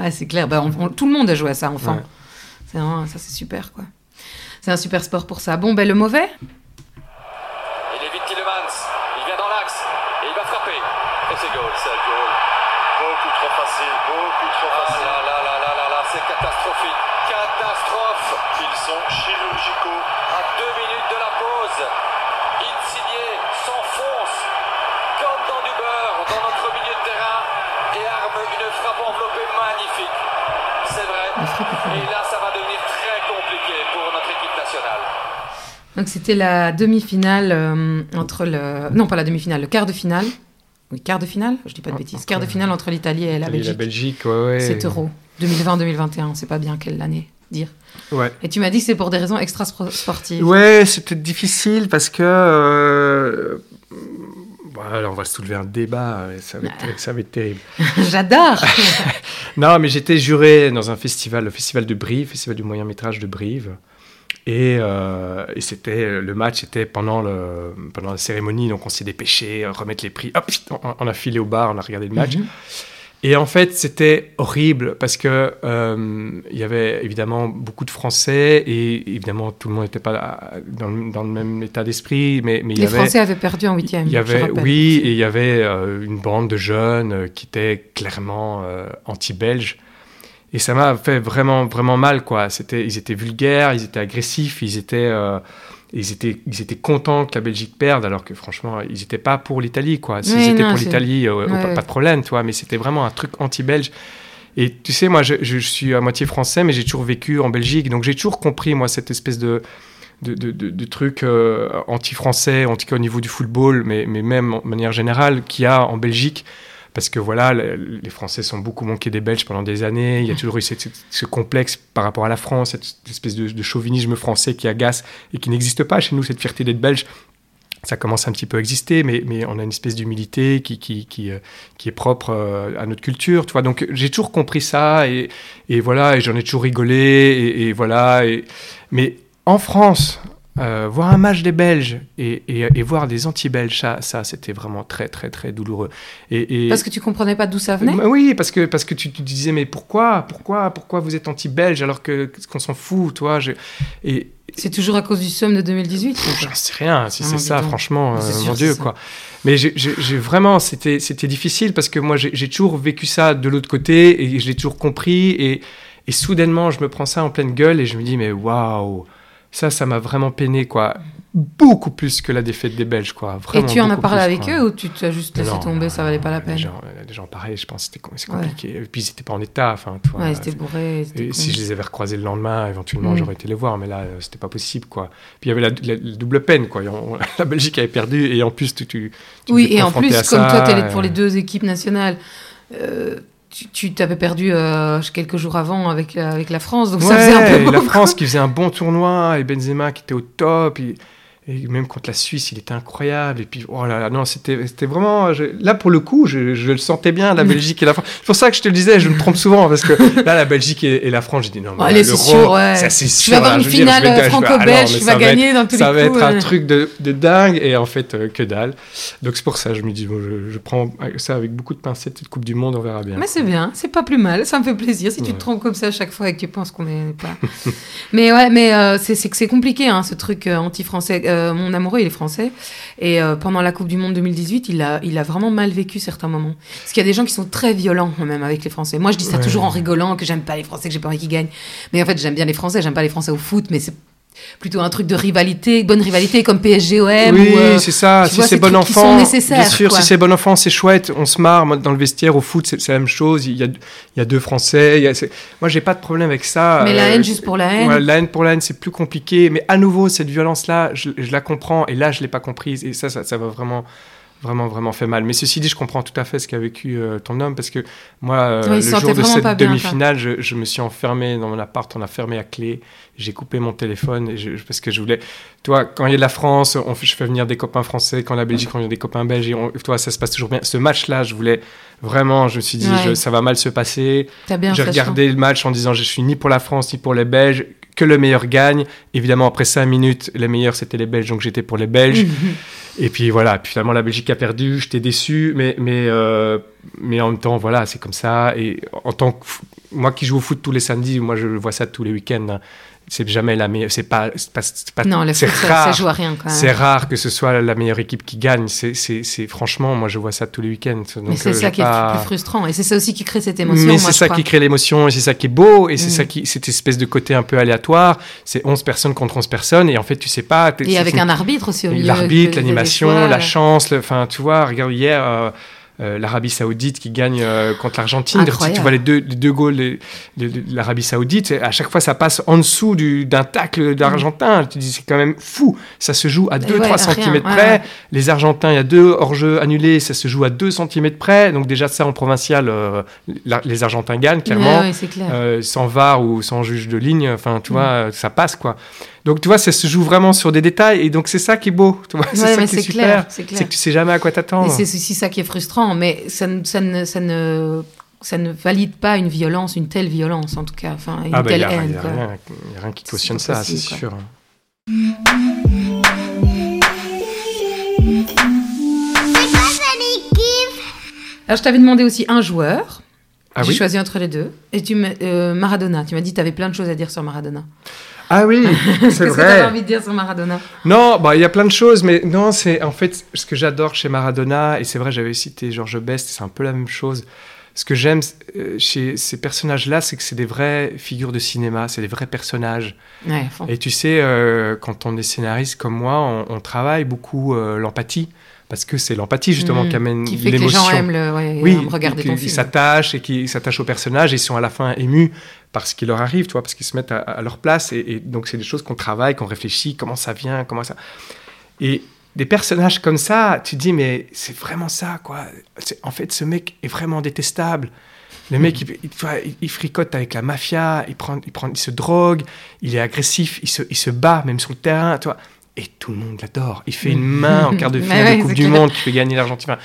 Ah, c'est clair, bah, on- on- tout le monde a joué à ça enfant. Ouais. C'est vraiment- ça c'est super quoi. C'est un super sport pour ça. Bon, ben le mauvais Il évite Tillemans, il vient dans l'axe, et il va frapper. Et c'est goal, c'est un goal. Beaucoup trop facile, beaucoup trop Ah facile. là là là là là là, c'est catastrophique. Catastrophe Ils sont chirurgicaux. À deux minutes de la pause, Insigné s'enfonce comme dans du beurre dans notre milieu de terrain et arme une frappe enveloppée magnifique. C'est vrai. La frappe est Et là, ça va devenir très compliqué pour notre équipe nationale. Donc c'était la demi-finale euh, entre le... Non, pas la demi-finale, le quart de finale. Oui, quart de finale, je dis pas de Ah, bêtises. Quart de finale entre l'Italie et la Et Belgique. La Belgique, ouais, ouais. Cet euro. 2020-2021, c'est pas bien quelle année dire. Ouais. Et tu m'as dit que c'est pour des raisons extra-sportives. Ouais, c'était difficile parce que. euh, Voilà, on va soulever un débat, et ça va être, ça va être terrible. J'adore Non, mais j'étais juré dans un festival, le festival de Brive, festival du moyen métrage de Brive. Et, euh, et c'était le match était pendant le pendant la cérémonie, donc on s'est dépêché, remettre les prix. Hop, on, on a filé au bar, on a regardé le match. Mhm. Et en fait, c'était horrible parce que euh, il y avait évidemment beaucoup de Français et évidemment tout le monde n'était pas dans, le, dans le même état d'esprit, mais, mais il y Les avait Français avaient perdu en huitième. il y avait, oui, et il y avait euh, une bande de jeunes euh, qui étaient clairement euh, anti-belges. Et ça m'a fait vraiment, vraiment mal, quoi. C'était, ils étaient vulgaires, ils étaient agressifs, ils étaient, euh, ils étaient, ils étaient contents que la Belgique perde, alors que franchement, ils n'étaient pas pour l'Italie, quoi. S'ils Oui, étaient non, pour l'Italie, euh, Ouais, pas, ouais. pas de problème, toi. Mais c'était vraiment un truc anti-belge. Et tu sais, moi, je, je suis à moitié français, mais j'ai toujours vécu en Belgique, donc j'ai toujours compris, moi, cette espèce de de, de, de, de trucs euh, anti-français, en tout cas au niveau du football, mais, mais même en manière générale, qu'il y a en Belgique. Parce que voilà, le- les Français sont beaucoup manqués des Belges pendant des années. Il y a toujours eu ce complexe par rapport à la France, cette espèce de, de chauvinisme français qui agace et qui n'existe pas chez nous, cette fierté d'être belge. Ça commence un petit peu à exister, mais, mais on a une espèce d'humilité qui, qui, qui, euh, qui est propre euh, à notre culture. Tu vois Donc j'ai toujours compris ça et, et voilà, et j'en ai toujours rigolé. Et, et voilà. Et... Mais en France, euh, voir un match des Belges et, et, et voir des anti-Belges, ça, ça c'était vraiment très, très, très douloureux. Et, et- Parce que tu comprenais pas d'où ça venait? Bah oui, parce que, parce que tu te disais, mais pourquoi, pourquoi, pourquoi vous êtes anti-belge alors que qu'on s'en fout, toi je... Et C'est toujours à cause du SUM de 2018 pff, j'en sais rien, si Ah, c'est ça, donc. franchement, euh, sûr, mon Dieu, ça. quoi. Mais j'ai- vraiment, c'était difficile parce que moi, j'ai j'ai toujours vécu ça de l'autre côté et je l'ai toujours compris. Et, et soudainement, je me prends ça en pleine gueule et je me dis, mais waouh, ça, ça m'a vraiment peiné, quoi. Beaucoup plus que la défaite des Belges, quoi. Et Vraiment tu en as parlé avec quoi. eux ou tu t'as juste laissé Non, tomber, non, ça valait pas la peine Les gens, les gens pareil, je pense que c'était Ouais. compliqué. Et puis ils n'étaient pas en état. Enfin, Ouais, c'était bourré. c'était et con. si je les avais recroisés le lendemain, éventuellement, Mm. j'aurais été les voir, mais là, euh, c'était pas possible, quoi. Puis il y avait la, la- la double peine, quoi. Et on- la Belgique avait perdu, et en plus, tu, tu, tu Oui, et en plus, comme ça, toi, t'es pour les deux équipes nationales, euh, tu- t'avais perdu euh, quelques jours avant avec, la- avec la France, donc ça faisait un peu la. France qui faisait un bon tournoi, et Benzema qui était au top, et, Et même contre la Suisse, il était incroyable. Et puis, oh là là, non, c'était vraiment. je- là, pour le coup, je, je le sentais bien, la Belgique et la France. C'est pour ça que je te le disais, je me trompe souvent, parce que là, la Belgique et, et la France, j'ai dit non, mais Allez, c'est sûr, ouais. ça, c'est Tu sûr. vas avoir là, une finale franco-belge, ah tu ça vas va être- gagner dans tous Ça les va coups. être un euh. truc de, de dingue, et en fait, euh, que dalle. Donc, c'est pour ça, je me dis, bon, je, je prends ça avec beaucoup de pincettes, cette Coupe du Monde, on verra bien. Mais c'est bien, c'est pas plus mal, ça me fait plaisir si tu Ouais. te trompes comme ça à chaque fois et que tu penses qu'on n'est pas. mais ouais, mais euh, c'est c'est que c'est compliqué hein, ce truc euh, anti-français. Euh, mon amoureux, il est français et euh, pendant la Coupe du Monde 2018, il a, il a vraiment mal vécu certains moments. Parce qu'il y a des gens qui sont très violents même avec les Français. Moi, je dis ça Ouais. toujours en rigolant que j'aime pas les Français, que j'ai pas envie qu'ils gagnent. Mais en fait, j'aime bien les Français, j'aime pas les Français au foot, mais c'est plutôt un truc de rivalité, bonne rivalité comme PSG OM. Oui, ou, euh, c'est ça. Si c'est ces bon enfant, bien sûr, quoi. si c'est bon enfant, c'est chouette. On se marre. Moi, dans le vestiaire, au foot, c'est la même chose. Il y a, il y a deux Français. il y a- Moi, j'ai pas de problème avec ça. mais la Euh, haine juste pour la haine. La haine pour la haine, c'est plus compliqué. Mais à nouveau, cette violence-là, je, je la comprends. Et là, je l'ai pas comprise. Et ça, ça, ça va vraiment, vraiment, vraiment fait mal. Mais ceci dit, je comprends tout à fait ce qu'a vécu euh, ton homme. Parce que moi, euh, il le jour de cette demi-finale, je, je me suis enfermé dans mon appart. On a fermé à clé. J'ai coupé mon téléphone. Et je- parce que je voulais. Toi, quand il y a de la France, on, je fais venir des copains français. Quand la Belgique, quand il y a des copains belges. Et on- toi, ça se passe toujours bien. Ce match-là, je voulais vraiment. Je me suis dit, Ouais. je- ça va mal se passer. J'ai regardé le match en disant je suis ni pour la France ni pour les Belges, que le meilleur gagne. Évidemment, après 5 minutes, les meilleurs c'était les Belges, donc j'étais pour les Belges. Et puis voilà, finalement la Belgique a perdu, j'étais déçu, mais, mais, euh, mais en même temps, voilà, c'est comme ça. Et en tant que. Moi qui joue au foot tous les samedis, moi je vois ça tous les week-ends. C'est jamais la meilleure. C'est pas, c'est pas, pas- Non, le foot, ça, ça rare. joue à rien quand C'est rare que ce soit la meilleure équipe qui gagne. C'est, franchement, moi je vois ça tous les week-ends. Mais c'est euh, ça qui est pas- le plus frustrant. Et c'est ça aussi qui crée cette émotion. mais c'est ça crois. qui crée l'émotion et c'est ça qui est beau et c'est Mm. ça qui cette espèce de côté un peu aléatoire. C'est 11 personnes contre 11 personnes et en fait tu sais pas. Et avec une- un arbitre aussi au milieu. L'arbitre, l'animation, la chance, le- enfin tu vois, regarde hier euh, euh, l'Arabie Saoudite qui gagne euh, contre l'Argentine. Tu, vois les deux, les deux goals de, l'Arabie Saoudite, à chaque fois ça passe en dessous du- d'un tacle d'Argentin. Tu dis c'est quand même fou. Ça se joue à 2-3 ouais, cm ouais, près. ouais. Les Argentins, il y a deux hors-jeux annulés, ça se joue à 2 cm près. Donc déjà ça en provincial, euh, la- les Argentins gagnent clairement. Clair. Sans VAR ou sans juge de ligne, enfin, tu Mm. vois, ça passe, quoi. Donc, tu vois, ça se joue vraiment sur des détails, et donc c'est ça qui est beau, tu vois, c'est ça qui est c'est super. que tu sais jamais à quoi Et t'attendre. c'est aussi ça qui est frustrant. Mais ça, ne- ça, ne, ça, ne, ça ne valide pas une violence, une telle violence en tout cas. Enfin, une Ah, bah, il telle n'y a, haine. y a quoi. rien, y a rien qui cautionne ça, c'est sûr. Alors, je t'avais demandé aussi un joueur. Ah J'ai oui choisi entre les deux. Et tu euh, Maradona. Tu m'as dit que tu avais plein de choses à dire sur Maradona. Ah oui, c'est Qu'est-ce que tu vrai. envie de dire sur Maradona Non, bah il y a plein de choses, mais non, c'est en fait ce que j'adore chez Maradona, et c'est vrai, j'avais cité Georges Best, c'est un peu la même chose. Ce que j'aime euh, chez ces personnages-là, c'est que c'est des vraies figures de cinéma, c'est des vrais personnages. Ouais. Et tu sais, euh, quand on est scénariste comme moi, on, on travaille beaucoup euh, l'empathie, parce que c'est l'empathie justement Mm. qui amène Qui fait que les l'émotion. gens aiment le, ouais, oui, regarder qui- ton film. s'attachent et qui s'attachent aux personnages et ils sont à la fin émus par ce qui leur arrive, tu vois, parce qu'ils se mettent à, à leur place et, et donc c'est des choses qu'on travaille, qu'on réfléchit, comment ça vient, comment ça. Et des personnages comme ça, tu te dis mais c'est vraiment ça quoi. C'est- En fait, ce mec est vraiment détestable. Le mec, il, il- fricote avec la mafia, il, prend, il, prend, il se drogue, il est agressif, il se, il se bat même sur le terrain, tu vois. Et tout le monde l'adore. Il fait une main en quart de finale de Coupe du. Monde qui fait gagner l'Argentine.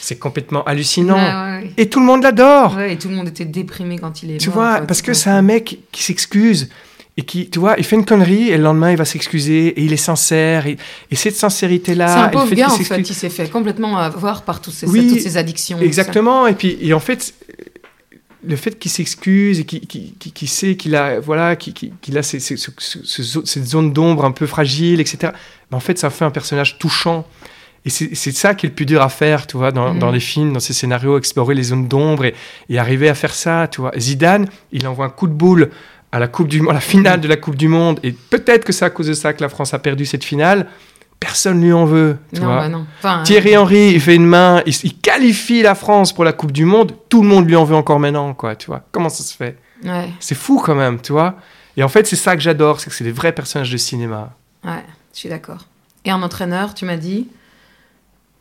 C'est complètement hallucinant. Ouais, ouais, Et tout le monde l'adore. ouais. Et tout le monde était déprimé quand il est Tu mort, vois, quoi, parce que c'est un mec qui s'excuse et qui, tu vois, il fait une connerie et le lendemain il va s'excuser et il est sincère. Et, et cette sincérité-là, C'est un pauvre fait gars, en fait. Il s'est fait complètement avoir par toutes ces, Oui, toutes ces addictions. Exactement. Et puis, et en fait, le fait qu'il s'excuse et qu'il sait qu'il a, voilà, qu'il a ces- ces- cette zone d'ombre un peu fragile, etc. Mais en fait, ça fait un personnage touchant. Et c'est ça qui est le plus dur à faire, tu vois, dans, dans les films, dans ces scénarios, explorer les zones d'ombre et, et arriver à faire ça, tu vois. Zidane, il envoie un coup de boule à la coupe du, à la finale de la Coupe du Monde, et peut-être que c'est à cause de ça que la France a perdu cette finale. Personne lui en veut, tu Non, vois. bah non. Enfin, Thierry Henry, il fait une main, il, il qualifie la France pour la Coupe du Monde, tout le monde lui en veut encore maintenant, quoi, tu vois. Comment ça se fait? Ouais, C'est fou quand même, tu vois. Et en fait, c'est ça que j'adore, c'est que c'est des vrais personnages de cinéma. ouais, je suis d'accord. Et un entraîneur, tu m'as dit?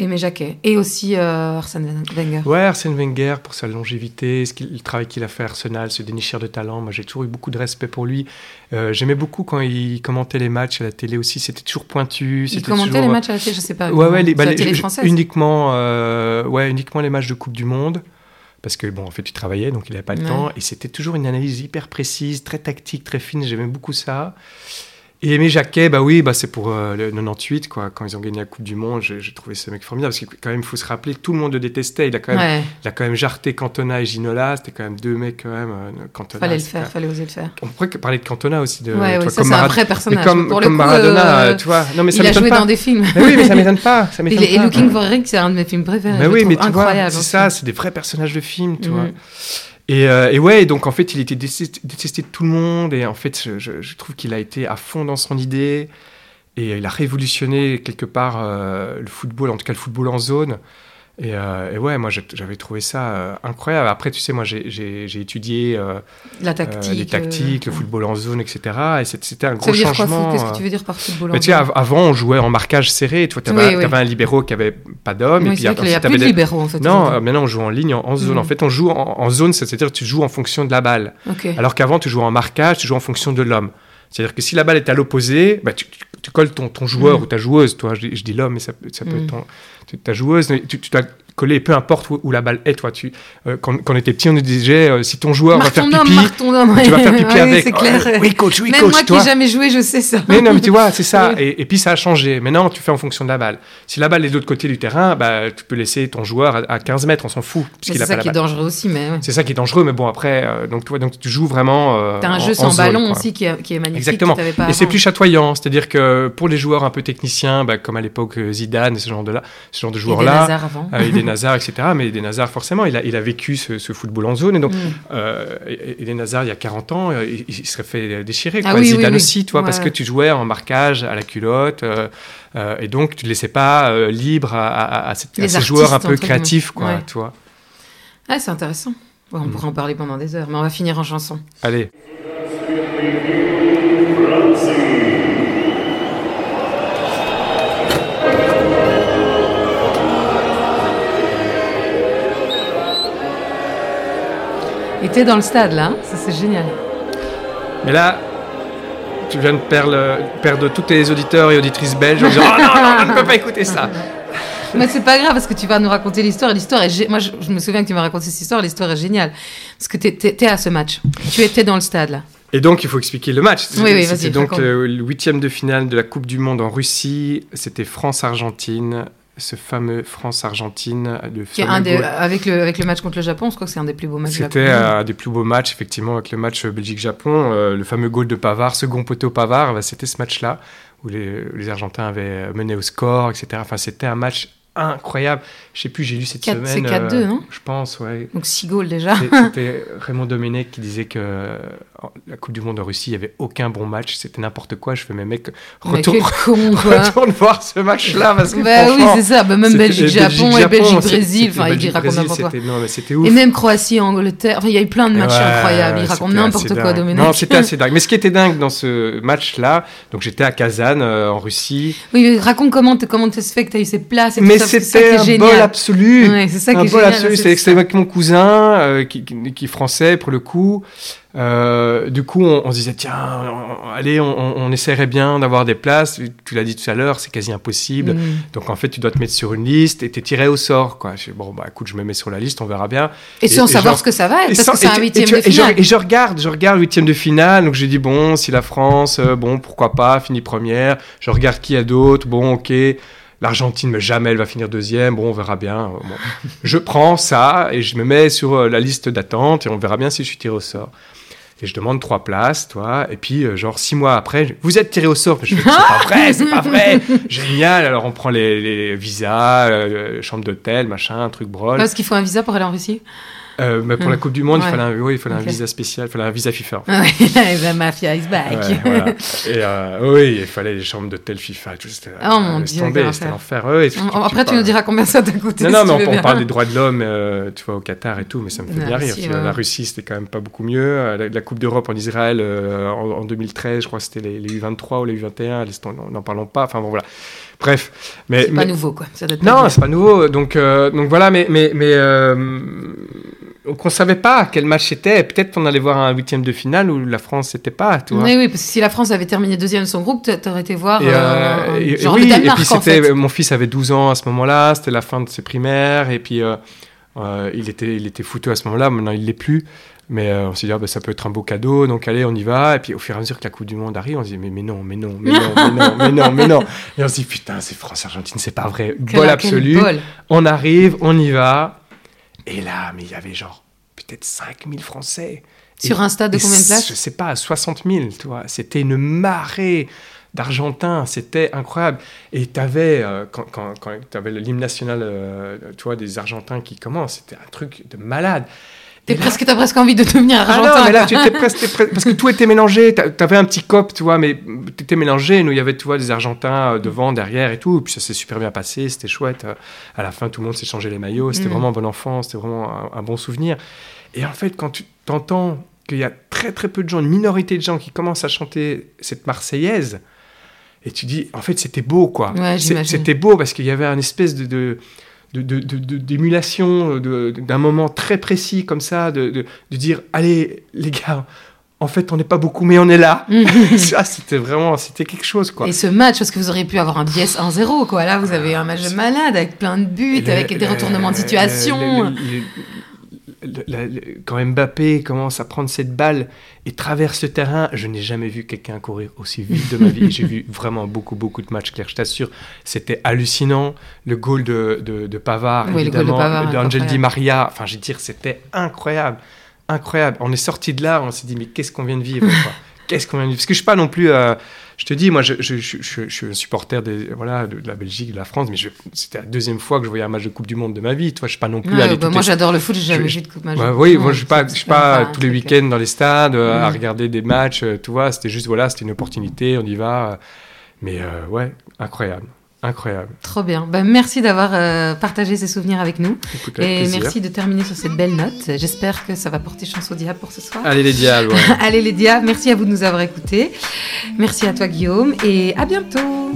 Aimé Jacquet. Et aussi euh, Arsène Wenger. Ouais, Arsène Wenger pour sa longévité, ce le travail qu'il a fait à Arsenal, ce dénicheur de talent. Moi, j'ai toujours eu beaucoup de respect pour lui. Euh, J'aimais beaucoup quand il commentait les matchs à la télé aussi. C'était toujours pointu. Il commentait toujours, les euh, matchs à la télé, je sais pas. Ouais, ouais, les, bah, la télé française. uniquement, euh, ouais, uniquement les matchs de Coupe du Monde. Parce que, bon, en fait, tu travaillais, donc il n'avait pas le Ouais. temps. Et c'était toujours une analyse hyper précise, très tactique, très fine. J'aimais beaucoup ça. Et Aimé Jacquet, bah oui, bah c'est pour euh, le 98, quoi. Quand ils ont gagné la Coupe du Monde, j'ai trouvé ce mec formidable. Parce que, quand même, il faut se rappeler, tout le monde le détestait. Il a quand même, Ouais, il a quand même jarté Cantona et Ginola. C'était quand même deux mecs, quand même. euh, Cantona, fallait le faire, fallait oser le faire. On pourrait parler de Cantona aussi. De, Ouais, ça, c'est un vrai Mais personnage. comme, Pour le comme coup, Maradona, euh, tu vois. Non, mais ça il a joué pas. dans des films. Mais oui, mais ça m'étonne pas. Ça Et, m'étonne et. Looking for Rick, c'est un de mes films préférés. Mais oui, mais tu vois, c'est ça, c'est des vrais personnages de film, tu Mhm. vois. Et, euh, et ouais, donc en fait, il était détesté, de tout le monde, et en fait, je trouve qu'il a été à fond dans son idée, et il a révolutionné quelque part euh, le football, en tout cas le football en zone. Et, euh, et ouais, moi j'avais trouvé ça euh, incroyable. Après, tu sais, moi j'ai- étudié euh, La tactique. les tactiques, le football en zone, etc. Et c'était un gros changement. Qu'est-ce que tu veux dire par football en mais tu sais, zone av- avant, on jouait en marquage serré. Tu vois, avais, Oui, oui. un libéraux qui avait pas d'hommes. et puis vrai qu'il n'y a ensuite, plus de libéraux, en fait. Non, maintenant on joue en ligne, en, en zone. En fait, on joue en, en zone, c'est-à-dire tu joues en fonction de la balle. Alors qu'avant, tu jouais en marquage, tu joues en fonction de l'homme. C'est-à-dire que si la balle est à l'opposé, bah, tu, tu- tu colles ton, ton joueur Mhm. ou ta joueuse. Toi, je, dis- je dis l'homme, mais ça, peut- ça peut être ton- tu- ta joueuse. Tu, tu dois coller, peu importe où, où la balle est. Toi, tu, euh, quand, quand on était petit, on nous disait euh, si ton joueur Marque va faire ton homme, pipi, marque ton homme. tu vas ouais. faire pipi Ouais, avec. C'est clair. Oh, oui, coach, oui, Même coach. moi qui toi. n'ai jamais joué, je sais ça. Mais non, mais tu vois, c'est ça. Oui. Et, et puis ça a changé. Maintenant, tu fais en fonction de la balle. Si la balle est de l'autre côté du terrain, bah, tu peux laisser ton joueur à, à 15 mètres, on s'en fout. C'est ça pas la qui est dangereux aussi, mais ouais. C'est ça qui est dangereux, mais bon, après, euh, donc, tu vois, donc tu joues vraiment. euh, T'as un en- jeu sans zone, ballon quoi. aussi qui est, qui est magnifique. Exactement. que pas Et c'est plus chatoyant, c'est-à-dire que pour les joueurs un peu techniciens, bah, comme à l'époque Zidane et ce genre de là, ce genre de Et des joueurs-là, Nazars etc. Mais des Nazars, forcément, il a, il a vécu ce, ce football en zone. Et donc, Mm. euh, il y a 40 ans, euh, il, il serait fait déchirer. Ah quoi. oui, oui, Zidane oui. aussi, tu vois, parce que tu jouais en marquage à la culotte. euh, euh, et donc, tu ne laissais pas euh, libre à, à- à cette- à Les ces joueurs un peu créatifs, quoi. Ouais. vois. Ah, c'est intéressant. Ouais, on Mm. pourrait en parler pendant des heures, mais on va finir en chanson. Allez. Et t'es dans le stade là, hein ça c'est génial. Mais là, tu viens de perdre, perdre tous tes auditeurs et auditrices belges en disant Oh non, non, on ne peut pas écouter ça. Mais c'est pas grave parce que tu vas nous raconter l'histoire. L'histoire est, gé- moi je, je me souviens que tu m'as raconté cette histoire. L'histoire est géniale parce que t'es- t'es à ce match. Tu étais dans le stade là. Et donc, il faut expliquer le match. Oui, oui, C'était donc euh, le huitième de finale de la Coupe du Monde en Russie. C'était France-Argentine. Ce fameux France-Argentine. goal. avec le avec le match contre le Japon, je crois que c'est un des plus beaux matchs. de C'était un des plus beaux matchs, effectivement, avec le match Belgique-Japon. Euh, le fameux goal de Pavard, second poteau Pavard, bah, c'était ce match-là où les, les Argentins avaient mené au score, etc. Enfin, c'était un match incroyable. Je sais plus, j'ai lu cette Quatre- semaine. c'est 4-2, non? Je pense, ouais. Donc 6 goals déjà. C'était Raymond Domenech qui disait que euh, la Coupe du Monde en Russie, il n'y avait aucun bon match, c'était n'importe quoi. Je fais, mais mec, Mais retourne, quel con retourne voir ce match-là parce que Bah oui, c'est ça. Bah, même Belgique-Japon et Belgique-Brésil. Enfin, il Belgique- raconte Brésil, n'importe quoi. c'était- Non, mais c'était ouf. Et même Croatie-Angleterre. Enfin, il y a eu plein de matchs Ouais, incroyables. Il raconte n'importe quoi. Domenech. Non, c'était assez dingue. Mais ce qui était dingue dans ce match-là, donc j'étais à Kazan, euh, en Russie, Oui, mais raconte comment t- comment ça se fait que tu as eu ces places et mais ça, c'était un est bol génial. absolu. Ouais, c'est ça qui un est bol génial. absolu. c'est avec mon cousin, euh, qui est français pour le coup. Euh, du coup, on, on se disait, tiens, on- allez, on, essaierait bien d'avoir des places. Tu l'as dit tout à l'heure, c'est quasi impossible. Mm. Donc en fait, tu dois te mettre sur une liste et t'es tiré au sort. Quoi. Je dis, bon, bah écoute, je me mets sur la liste, on verra bien. Et sans et savoir genre- ce que ça va être, Et parce sans- que c'est un huitième de et je, finale. et je regarde, je regarde huitième de finale, donc je dis bon, si la France, euh, bon, pourquoi pas, finit première. Je regarde qui y a d'autres, bon, ok. L'Argentine, mais jamais elle va finir deuxième. Bon, on verra bien. Euh, bon. je prends ça et je me mets sur la liste d'attente et on verra bien si je suis tiré au sort. Et je demande trois places, toi. Et puis, euh, genre, six mois après, je- vous êtes tiré au sort. Je fais, c'est pas vrai, c'est pas vrai. Génial. Alors, on prend les, les visas, euh, chambre d'hôtel, machin, un truc brol. Parce qu'il faut un visa pour aller en Russie. Euh, mais pour la Coupe du Monde, Ouais. il fallait un, oui, il fallait Ok. un visa spécial, il fallait un visa FIFA. Ah ouais, la mafia is back. Ouais, voilà. Et euh, oui, il fallait les chambres d'hôtel FIFA. c'était, Oh, mon Dieu, c'était enfer. l'enfer. Ouais, tu- On- tu- Après, tu nous diras combien ça t'a coûté. Non, si non, tu mais on, parle des droits de l'homme, euh, tu vois, au Qatar et tout, mais ça me fait bien rire. si. La Russie, c'était quand même pas beaucoup mieux. Euh, La, la Coupe d'Europe en Israël en, en 2013, je crois que c'était les, les U23 ou les U21, laisse tom- n'en parlons pas. Enfin bon, voilà. Bref, mais, C'est pas nouveau, quoi. Ça date pas non, c'est pas nouveau. Donc, donc voilà, mais, mais, mais euh, donc on savait pas quel match c'était. Peut-être qu'on allait voir un huitième de finale où la France n'était pas, tu vois. Oui, oui, parce que si la France avait terminé deuxième de son groupe, t'a- t'aurais été voir Et, euh, euh, un- et- genre oui, le et puis en fait. mon fils avait 12 ans à ce moment-là, c'était la fin de ses primaires, et puis euh, euh, il, était, il était fouteux à ce moment-là, maintenant il l'est plus. Mais on s'est dit, ah, bah, ça peut être un beau cadeau, donc allez, on y va. Et puis au fur et à mesure que la Coupe du Monde arrive, on se dit, mais, mais non, mais non, mais non, mais non, mais non, mais non. Et on se dit, putain, c'est France-Argentine, c'est pas vrai. Quel- Bol absolu. bol. On arrive, on y va. Et là, mais il y avait genre peut-être 5000 Français. Sur Et- un stade de combien de places Je sais pas, 60 000, tu vois. C'était une marée d'Argentins, c'était incroyable. Et tu avais, quand, quand, quand tu avais l'hymne national, euh, tu vois, des Argentins qui commencent, c'était un truc de malade. T'es presque, t'as presque envie de devenir ah argentin. non, mais là, tu étais presque, parce que tout était mélangé. T'a- T'avais un petit cop, tu vois, mais t'étais mélangé. Nous, il y avait, tu vois, des Argentins euh, devant, derrière et tout. Et puis ça s'est super bien passé, c'était chouette. Euh, À la fin, tout le monde s'est changé les maillots. C'était Mhm. vraiment un bon enfant, c'était vraiment un, un bon souvenir. Et en fait, quand tu t'entends qu'il y a très très peu de gens, une minorité de gens qui commencent à chanter cette Marseillaise, et tu dis, en fait, c'était beau, quoi. Ouais. C'était beau parce qu'il y avait un espèce de- d'émulation de- de- d'un moment très précis comme ça, de, dire allez les gars, en fait on n'est pas beaucoup mais on est là. ça c'était vraiment c'était quelque chose quoi. Et ce match, parce que vous auriez pu avoir un biais 1-0, quoi. Là, vous avez un match de malade avec plein de buts, le- avec des le- retournements de situation. le- quand Mbappé commence à prendre cette balle et traverse le terrain, je n'ai jamais vu quelqu'un courir aussi vite de ma vie. J'ai vu vraiment beaucoup, beaucoup de matchs, Claire, je t'assure. C'était hallucinant. Le goal de, de, de Pavard, Oui, évidemment, d'Angel. Di Maria. Enfin, je veux dire, c'était incroyable. Incroyable. On est sorti de là, on s'est dit, mais qu'est-ce qu'on vient de vivre Qu'est-ce qu'on vient de vivre? Parce que je suis pas non plus. euh, je te dis, moi, je, je, je, je- je suis un supporter des, voilà, de, de la Belgique, de la France, mais c'était la deuxième fois que je voyais un match de Coupe du Monde de ma vie. Toi, je suis pas non plus Ouais, allé bah, moi, les- j'adore le foot, j'ai jamais vu de coupe. Ouais, oui, moi je suis pas, je suis pas tous les week-ends dans les stades euh, à Mm. regarder des matchs, euh, tu vois. C'était juste voilà, c'était une opportunité, on y va. Mais euh, ouais, incroyable, incroyable. Trop bien. Bah, merci d'avoir euh, partagé ces souvenirs avec nous. Écoute, avec Et plaisir. merci de terminer sur cette belle note. J'espère que ça va porter chance au diable pour ce soir. Allez les diables. ouais. Allez les diables, merci à vous de nous avoir écoutés. Merci à toi Guillaume et à bientôt.